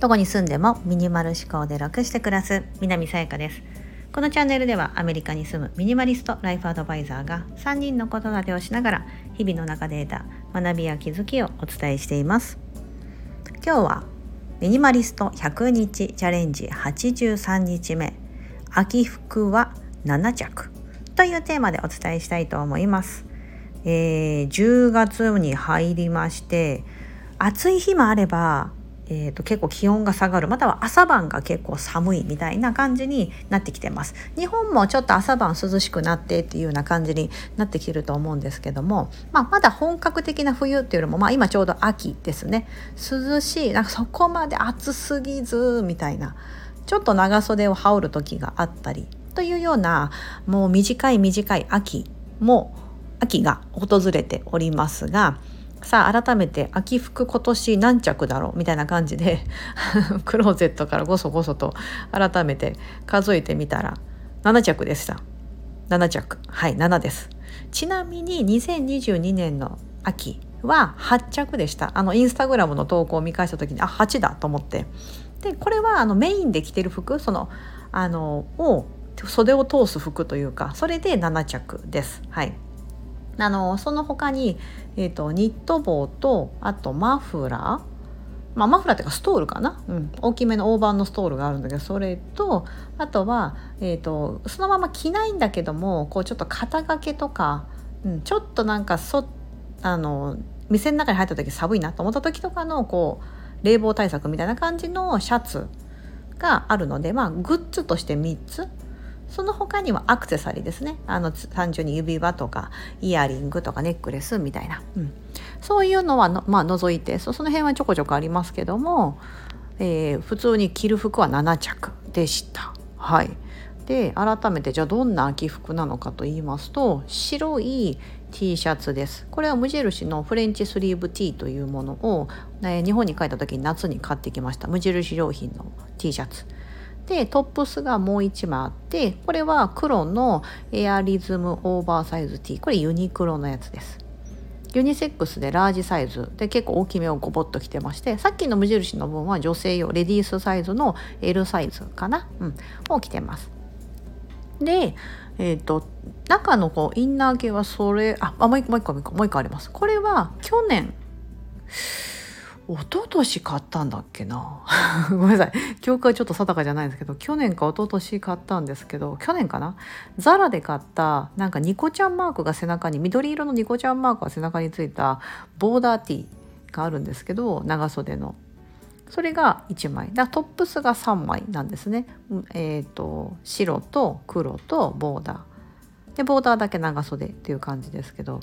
どこに住んでもミニマル思考で楽して暮らす南さやかです。このチャンネルではアメリカに住むミニマリストライフアドバイザーが3人の子育てをしながら日々の中で得た学びや気づきをお伝えしています。今日はミニマリスト100日チャレンジ83日目。秋服は7着というテーマでお伝えしたいと思います、えー、10月に入りまして暑い日もあればえーと、結構気温が下がる。または朝晩が結構寒いみたいな感じになってきてます。日本もちょっと朝晩涼しくなってっていうような感じになってきてると思うんですけども、まあ、まだ本格的な冬っていうのも、まあ、今ちょうど秋ですね。涼しいなんかそこまで暑すぎずみたいなちょっと長袖を羽織る時があったりというようなもう短い短い秋も秋が訪れておりますがさあ改めて秋服今年何着だろうみたいな感じで クローゼットからごそごそと改めて数えてみたら7着でした。7着。はい7です。ちなみに2022年の秋は8着でした。あのインスタグラムの投稿を見返した時にあ8だと思って。でこれはあのメインで着てる服そのあのを袖を通す服というかそれで7着です。はい。あのその他に、えーと、ニット帽とあとマフラー。まあ、マフラーっていうかストールかな、うん、大きめの大判のストールがあるんだけどそれとあとは、えーと、そのまま着ないんだけどもこうちょっと肩掛けとか、うん、ちょっとなんかそあの店の中に入った時寒いなと思った時とかのこう冷房対策みたいな感じのシャツがあるのでまあグッズとして3つ。その他にはアクセサリーですね。あの単純に指輪とかイヤリングとかネックレスみたいな、うん、そういうのはの、まあ、除いてその辺はちょこちょこありますけども、えー、普通に着る服は7着でした。はい。で改めてじゃあどんな秋服なのかと言いますと白い T シャツです。これは無印のフレンチスリーブ T というものを、えー、日本に帰った時に夏に買ってきました。無印良品の T シャツ。でトップスがもう1枚あってこれは黒のエアリズムオーバーサイズ T これユニクロのやつです。ユニセックスでラージサイズ。で結構大きめをゴボッと着てましてさっきの無印の分は女性用レディースサイズの L サイズかな、うん、を着てます。でえっ、ー、と中のこうインナー系はそれあもう一個もう一個もう一個もう一個あります。これは去年一昨年買ったんだっけな？ごめんなさい。記憶はちょっと定かじゃないんですけど去年か一昨年買ったんですけど去年かな？ザラで買ったなんかニコちゃんマークが背中に緑色のニコちゃんマークが背中についたボーダーティーがあるんですけど長袖の。それが1枚。だトップスが3枚なんですね。えっ、ー、と白と黒とボーダー。でボーダーだけ長袖っていう感じですけど。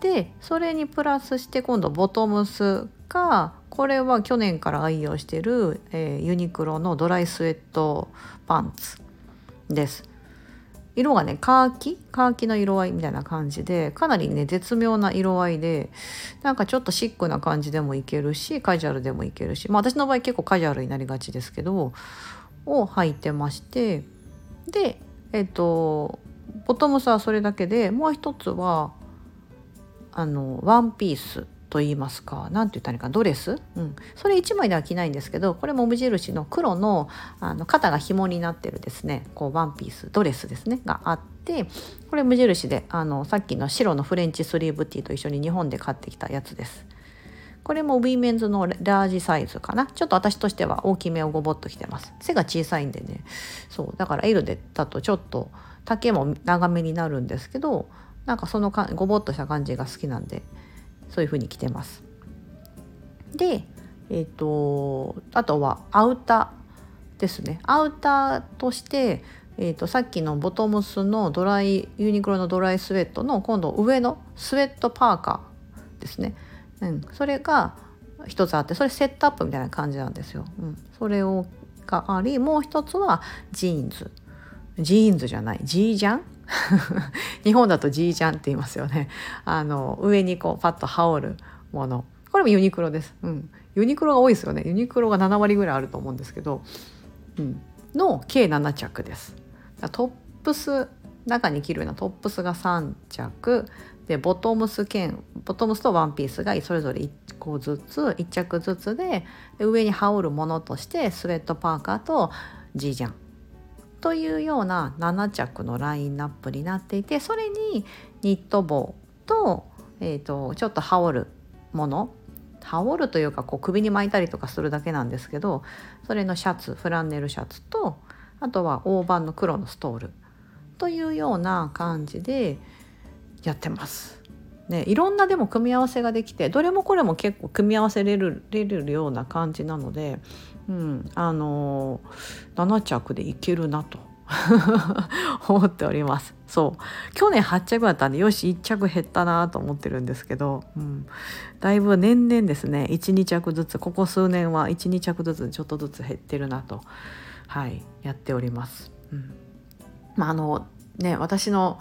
でそれにプラスして今度ボトムスがこれは去年から愛用してる、えー、ユニクロのドライスウェットパンツです。色がねカーキ？カーキの色合いみたいな感じでかなりね絶妙な色合いでなんかちょっとシックな感じでもいけるしカジュアルでもいけるし。まあ私の場合結構カジュアルになりがちですけどを履いてまして。でえっ、とボトムスはそれだけでもう一つはあのワンピースと言いますか何て言ったらいいかドレス、うん、それ1枚では着ないんですけどこれも無印の黒のあの肩が紐になってるですねこうワンピースドレスですねがあってこれ無印であのさっきの白のフレンチスリーブティーと一緒に日本で買ってきたやつです。これもウィメンズのラージサイズかな。ちょっと私としては大きめをがぼっと着てます。背が小さいんでね。そうだから L でだとちょっと丈も長めになるんですけどなんかそのかごぼっとした感じが好きなんでそういう風に着てます。で、えーと、あとはアウターですね。アウターとして、えーと、さっきのボトムスのドライユニクロのドライスウェットの今度上のスウェットパーカーですね、うん、それが一つあってそれセットアップみたいな感じなんですよ。うん、それをがありもう一つはジーンズ。ジーンズじゃない。ジージャン日本だとジージャンって言いますよね。あの上にこうパッと羽織るもの。これもユニクロです、うん、ユニクロが多いですよね。ユニクロが7割ぐらいあると思うんですけど、うん、の計7着です。トップス中に着るようなトップスが3着。でボトムス兼ボトムスとワンピースがそれぞれ1個ずつ1着ずつで上に羽織るものとしてスウェットパーカーとジージャン。というような7着のラインナップになっていてそれにニット帽と,、えーと、ちょっと羽織るもの羽織るというかこう首に巻いたりとかするだけなんですけどそれのシャツフランネルシャツとあとは大判の黒のストールというような感じでやってます。ね、いろんなでも組み合わせができてどれもこれも結構組み合わせれるれるような感じなので、うん、あの、7着でいけるなと。思っております。そう。去年8着だったんでよし1着減ったなと思ってるんですけど、うん、だいぶ年々ですね。12着ずつここ数年は12着ずつちょっとずつ減ってるなと。はい。やっております。うん。まああのね私の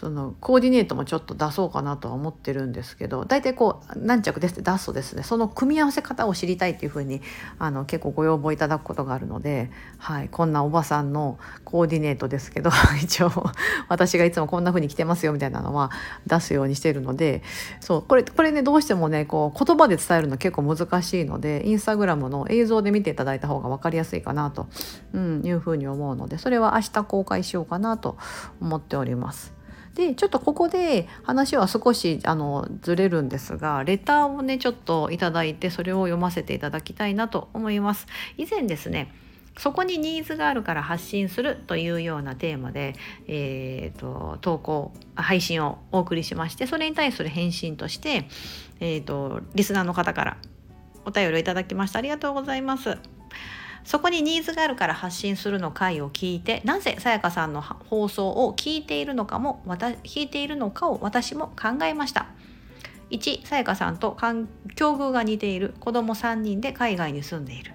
そのコーディネートもちょっと出そうかなとは思ってるんですけど大体こう何着ですって出すとですねその組み合わせ方を知りたいっていうふうにあの結構ご要望いただくことがあるので、はい、こんなおばさんのコーディネートですけど 一応私がいつもこんな風に着てますよみたいなのは出すようにしてるのでそうこれこれねどうしてもねこう言葉で伝えるの結構難しいのでインスタグラムの映像で見ていただいた方が分かりやすいかなと、うん、いうふうに思うのでそれは明日公開しようかなと思っております。でちょっとここで話は少しあのずれるんですがレターをねちょっといただいてそれを読ませていただきたいなと思います。以前ですねそこにニーズがあるから発信するというようなテーマで、えーと、投稿配信をお送りしましてそれに対する返信として、えーとリスナーの方からお便りをいただきましたありがとうございます。そこにニーズがあるから発信するの回を聞いてなぜさやかさんの放送を聞いているのかも聞いているのかを私も考えました。1さやかさんと境遇が似ている子供3人で海外に住んでいる。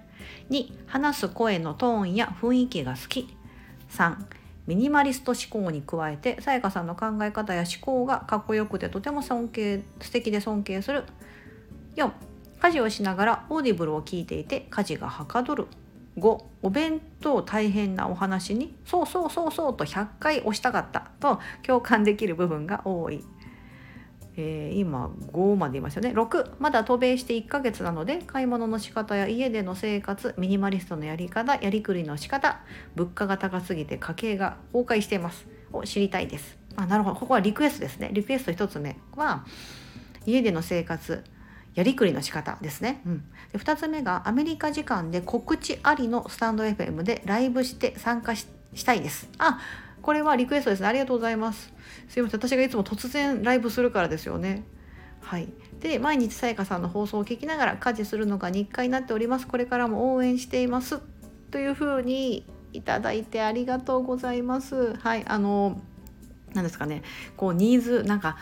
2話す声のトーンや雰囲気が好き。3ミニマリスト思考に加えてさやかさんの考え方や思考がかっこよくてとても尊敬素敵で尊敬する。4家事をしながらオーディブルを聞いていて家事がはかどる。5お弁当大変なお話に「そうそうそうそう」と100回押したかったと共感できる部分が多い。えー、今5までいましたね。6まだ渡米して1ヶ月なので買い物の仕方や家での生活ミニマリストのやり方やりくりの仕方物価が高すぎて家計が崩壊しています。を知りたいです。あなるほど。ここはリクエストですね。リクエスト1つ目は家での生活やりくりの仕方ですね。うん、で2つ目がアメリカ時間で告知ありのスタンド FM でライブして参加したいです。あこれはリクエストですね。ありがとうございます。すいません。私がいつも突然ライブするからですよね。はい。で、毎日さやかさんの放送を聞きながら家事するのが日課になっております。これからも応援しています。というふうにいただいてありがとうございます。はい。あの、何ですかね。こう、ニーズ、なんか、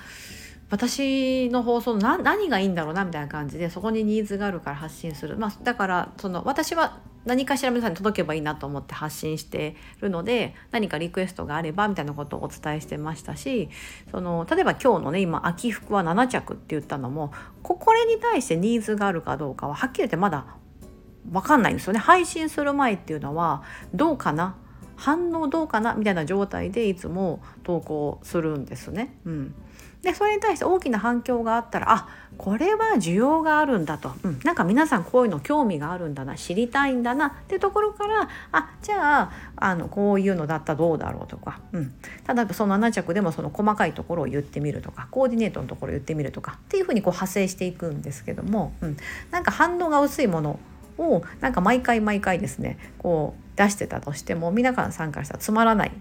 私の放送の何がいいんだろうなみたいな感じでそこにニーズがあるから発信する、まあ、だからその私は何かしら皆さんに届けばいいなと思って発信してるので何かリクエストがあればみたいなことをお伝えしてましたしその例えば今日のね今秋服は7着って言ったのもこれに対してニーズがあるかどうかははっきり言ってまだ分かんないんですよね。配信する前っていうのはどうかな？反応どうかな？みたいな状態でいつも投稿するんですね。うん、でそれに対して大きな反響があったらあこれは需要があるんだと、うん、なんか皆さんこういうの興味があるんだな知りたいんだな。っていうところからあじゃああのこういうのだったらどうだろうとか、うん、ただその7着でもその細かいところを言ってみるとかコーディネートのところを言ってみるとかっていうふうにこう派生していくんですけども、うん、なんか反応が薄いものをなんか毎回毎回ですねこう出してたとしても皆さんからしたらつまらない。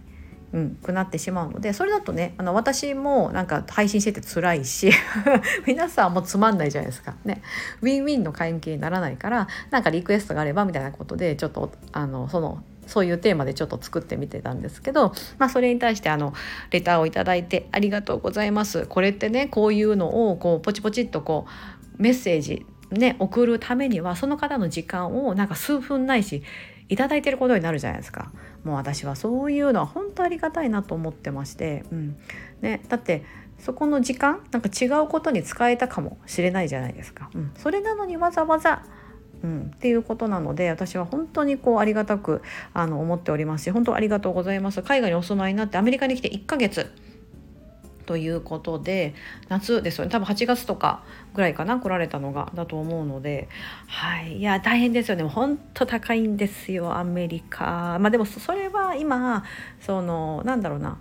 うん、くなってしまうのでそれだとねあの私もなんか配信してて辛いし 皆さんもつまんないじゃないですかねウィンウィンの関係にならないからなんかリクエストがあればみたいなことでちょっとあのそのそういうテーマでちょっと作ってみてたんですけど、まあ、それに対してあのレターを頂いてありがとうございます。これってねこういうのをこうポチポチっとこうメッセージね送るためにはその方の時間をなんか数分ないしいただいてることになるじゃないですか。もう私はそういうのは本当ありがたいなと思ってまして、うんね、だってそこの時間なんか違うことに使えたかもしれないじゃないですか。うん、それなのにわざわざうん、っていうことなので私は本当にこうありがたくあの思っておりますし本当ありがとうございます海外にお住まいになってアメリカに来て1ヶ月ということで夏ですよね。多分8月とかぐらいかな来られたのがだと思うので。はい。いや大変ですよね。ほんと高いんですよアメリカ。まあでもそれは今そのなんだろうな。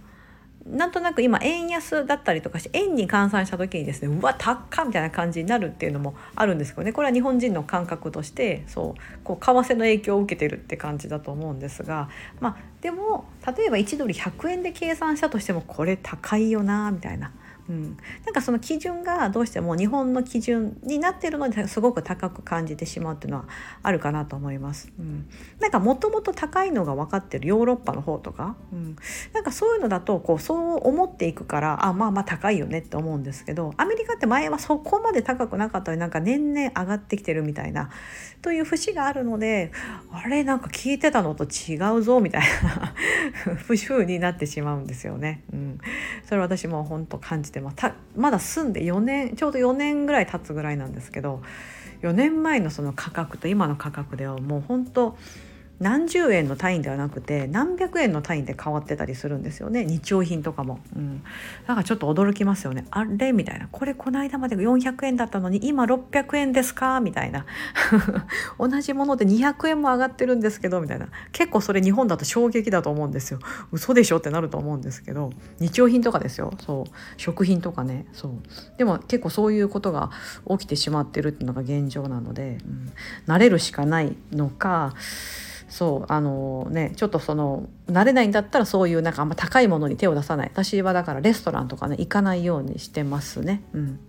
なんとなく今円安だったりとかして円に換算した時にですねうわ高っみたいな感じになるっていうのもあるんですけどね。これは日本人の感覚としてそうこう為替の影響を受けてるって感じだと思うんですがまあでも例えば1ドル100円で計算したとしてもこれ高いよなみたいな。うん、なんかその基準がどうしても日本の基準になってるのですごく高く感じてしまうっていうのはあるかなと思います。うん、なんかもともと高いのが分かってるヨーロッパの方とか、うん、なんかそういうのだとこうそう思っていくからあまあまあ高いよねって思うんですけどアメリカって前はそこまで高くなかったのになんか年々上がってきてるみたいなという節があるのであれなんか聞いてたのと違うぞみたいな 風になってしまうんですよね。うん、それ私も本当感じてまたまだ住んで4年ちょうど4年ぐらい経つぐらいなんですけど4年前のその価格と今の価格ではもう本当何十円の単位ではなくて何百円の単位で変わってたりするんですよね。日用品とかも、うん、だからちょっと驚きますよね。あれ？みたいな。これこの間まで400円だったのに今600円ですか？みたいな。同じもので200円も上がってるんですけどみたいな。結構それ日本だと衝撃だと思うんですよ。嘘でしょ？ってなると思うんですけど。日用品とかですよ。そう。食品とかね。そう。でも結構そういうことが起きてしまってるっていうのが現状なので、うん、慣れるしかないのかそうあのねちょっとその慣れないんだったらそういうなんかあんま高いものに手を出さない。私はだからレストランとかね行かないようにしてますね。うん。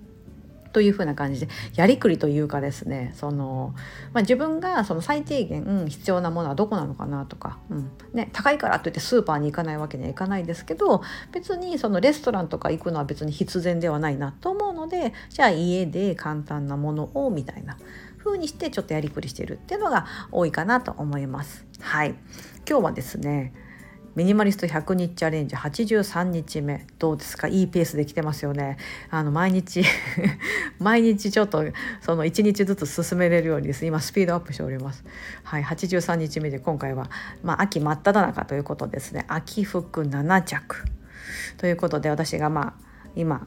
というふうな感じでやりくりというかですねその、まあ、自分がその最低限必要なものはどこなのかなとか、うん。ね、高いからといってスーパーに行かないわけにはいかないですけど別にそのレストランとか行くのは別に必然ではないなと思うのでじゃあ家で簡単なものをみたいな。風にしてちょっとやりくりしてるっていうのが多いかなと思います。はい、今日はですねミニマリスト100日チャレンジ83日目どうですか？いいペースで来てますよね。あの毎日 毎日ちょっとその1日ずつ進めれるようにです。今スピードアップしております。はい。83日目で今回はまあ秋真っ只中ということですね。秋服7着。ということで私がまあ今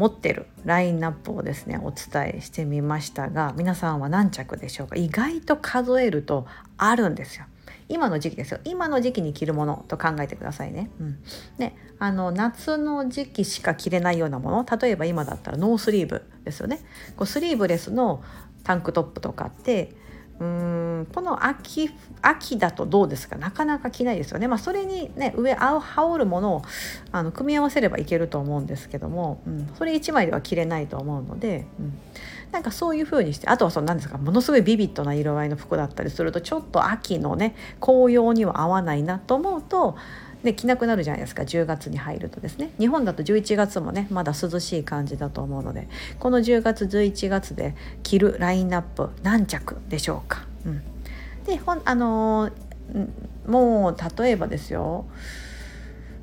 持ってるラインナップをですねお伝えしてみましたが皆さんは何着でしょうか？意外と数えるとあるんですよ。今の時期ですよ今の時期に着るものと考えてくださいね。うん、であの夏の時期しか着れないようなもの例えば今だったらノースリーブですよね。こうスリーブレスのタンクトップとかってうんこの秋秋だとどうですか？なかなか着ないですよね。まあ、それにね上羽織るものをあの組み合わせればいけると思うんですけども、うん、それ1枚では着れないと思うので、うん、なんかそういう風にしてあとはその何ですか？ものすごいビビッドな色合いの服だったりするとちょっと秋のね紅葉には合わないなと思うとで着なくなるじゃないですか。10月に入るとですね。日本だと11月もねまだ涼しい感じだと思うのでこの10月11月で着るラインナップ何着でしょうか、うん、でほんあのー、もう例えばですよ。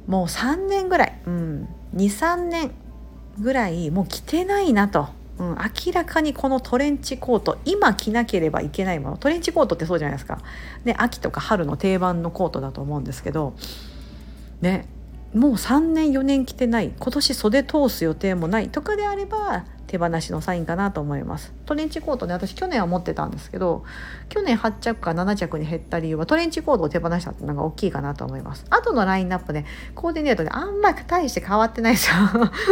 もう3年ぐらい、うん、23年ぐらいもう着てないなと。うん、明らかにこのトレンチコート今着なければいけないもの。トレンチコートってそうじゃないですか、で秋とか春の定番のコートだと思うんですけどねもう3年4年着てない今年袖通す予定もないとかであれば手放しのサインかなと思います。トレンチコートね私去年は持ってたんですけど去年8着か7着に減った理由はトレンチコートを手放したっていうのが大きいかなと思います。後のラインナップねコーディネートであんまり大して変わってないですよ。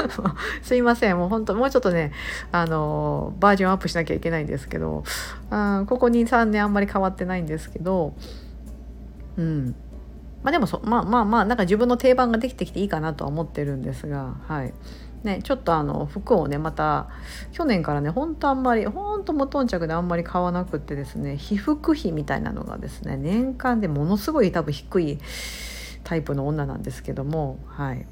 すいません。もう本当もうちょっとねあのバージョンアップしなきゃいけないんですけど、うん、ここ23年あんまり変わってないんですけどうん。まあでもそまあまあまあなんか自分の定番ができてきていいかなとは思ってるんですがはい。ねちょっとあの服をねまた去年からねほんとあんまりほんと無頓着であんまり買わなくってですね被服費みたいなのがですね年間でものすごい多分低いタイプの女なんですけどもはい。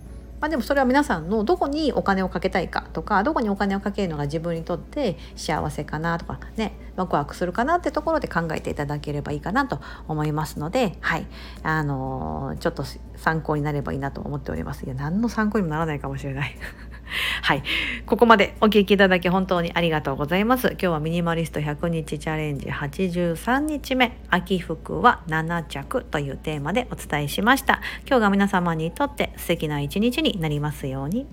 まあ、でもそれは皆さんのどこにお金をかけたいかとかどこにお金をかけるのが自分にとって幸せかなとかねワクワクするかなってところで考えていただければいいかなと思いますのではい。あのー、ちょっと参考になればいいなと思っております。いや何の参考にもならないかもしれない。はい。ここまでお聞きいただき本当にありがとうございます。今日はミニマリスト100日チャレンジ83日目、秋服は7着というテーマでお伝えしました。今日が皆様にとって素敵な一日になりますように。